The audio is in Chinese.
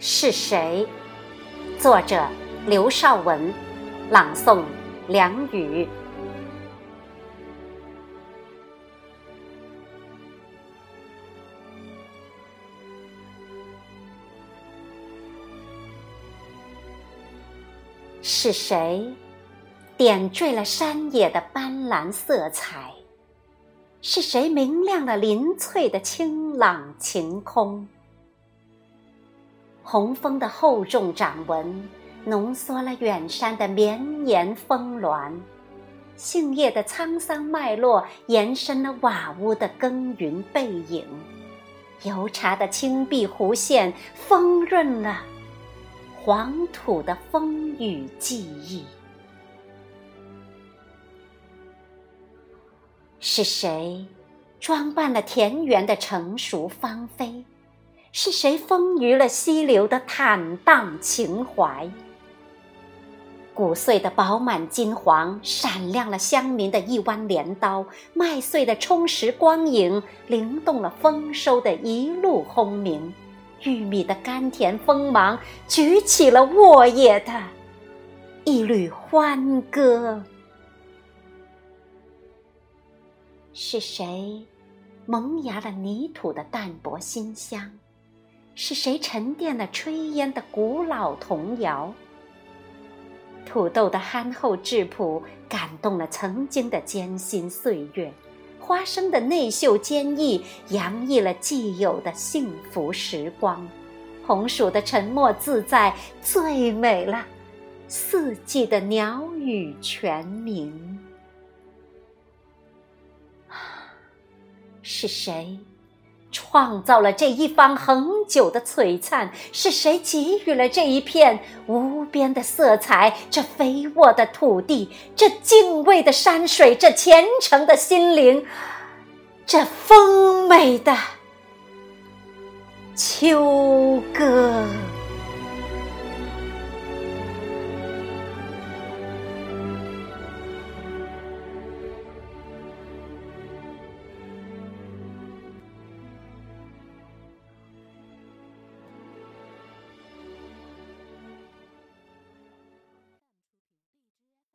是谁？作者：刘少文，朗诵：梁宇。是谁点缀了山野的斑斓色彩？是谁明亮了林翠的清朗晴空？红枫的厚重掌纹浓缩了远山的绵延峰峦，杏叶的沧桑脉络延伸了瓦屋的耕耘背影，油茶的青碧弧线丰润了黄土的风雨记忆。是谁装扮了田园的成熟芳菲？是谁丰腴了溪流的坦荡情怀？谷穗的饱满金黄，闪亮了乡民的一弯镰刀；麦穗的充实光影，灵动了丰收的一路轰鸣；玉米的甘甜锋芒，举起了沃野的一缕欢歌。是谁萌芽了泥土的淡泊馨香？是谁沉淀了炊烟的古老童谣？土豆的憨厚质朴感动了曾经的艰辛岁月，花生的内秀坚毅洋溢了既有的幸福时光，红薯的沉默自在最美了四季的鸟语泉鸣。是谁创造了这一方恒久的璀璨？是谁给予了这一片无边的色彩？这肥沃的土地，这敬畏的山水，这虔诚的心灵，这丰美的秋歌。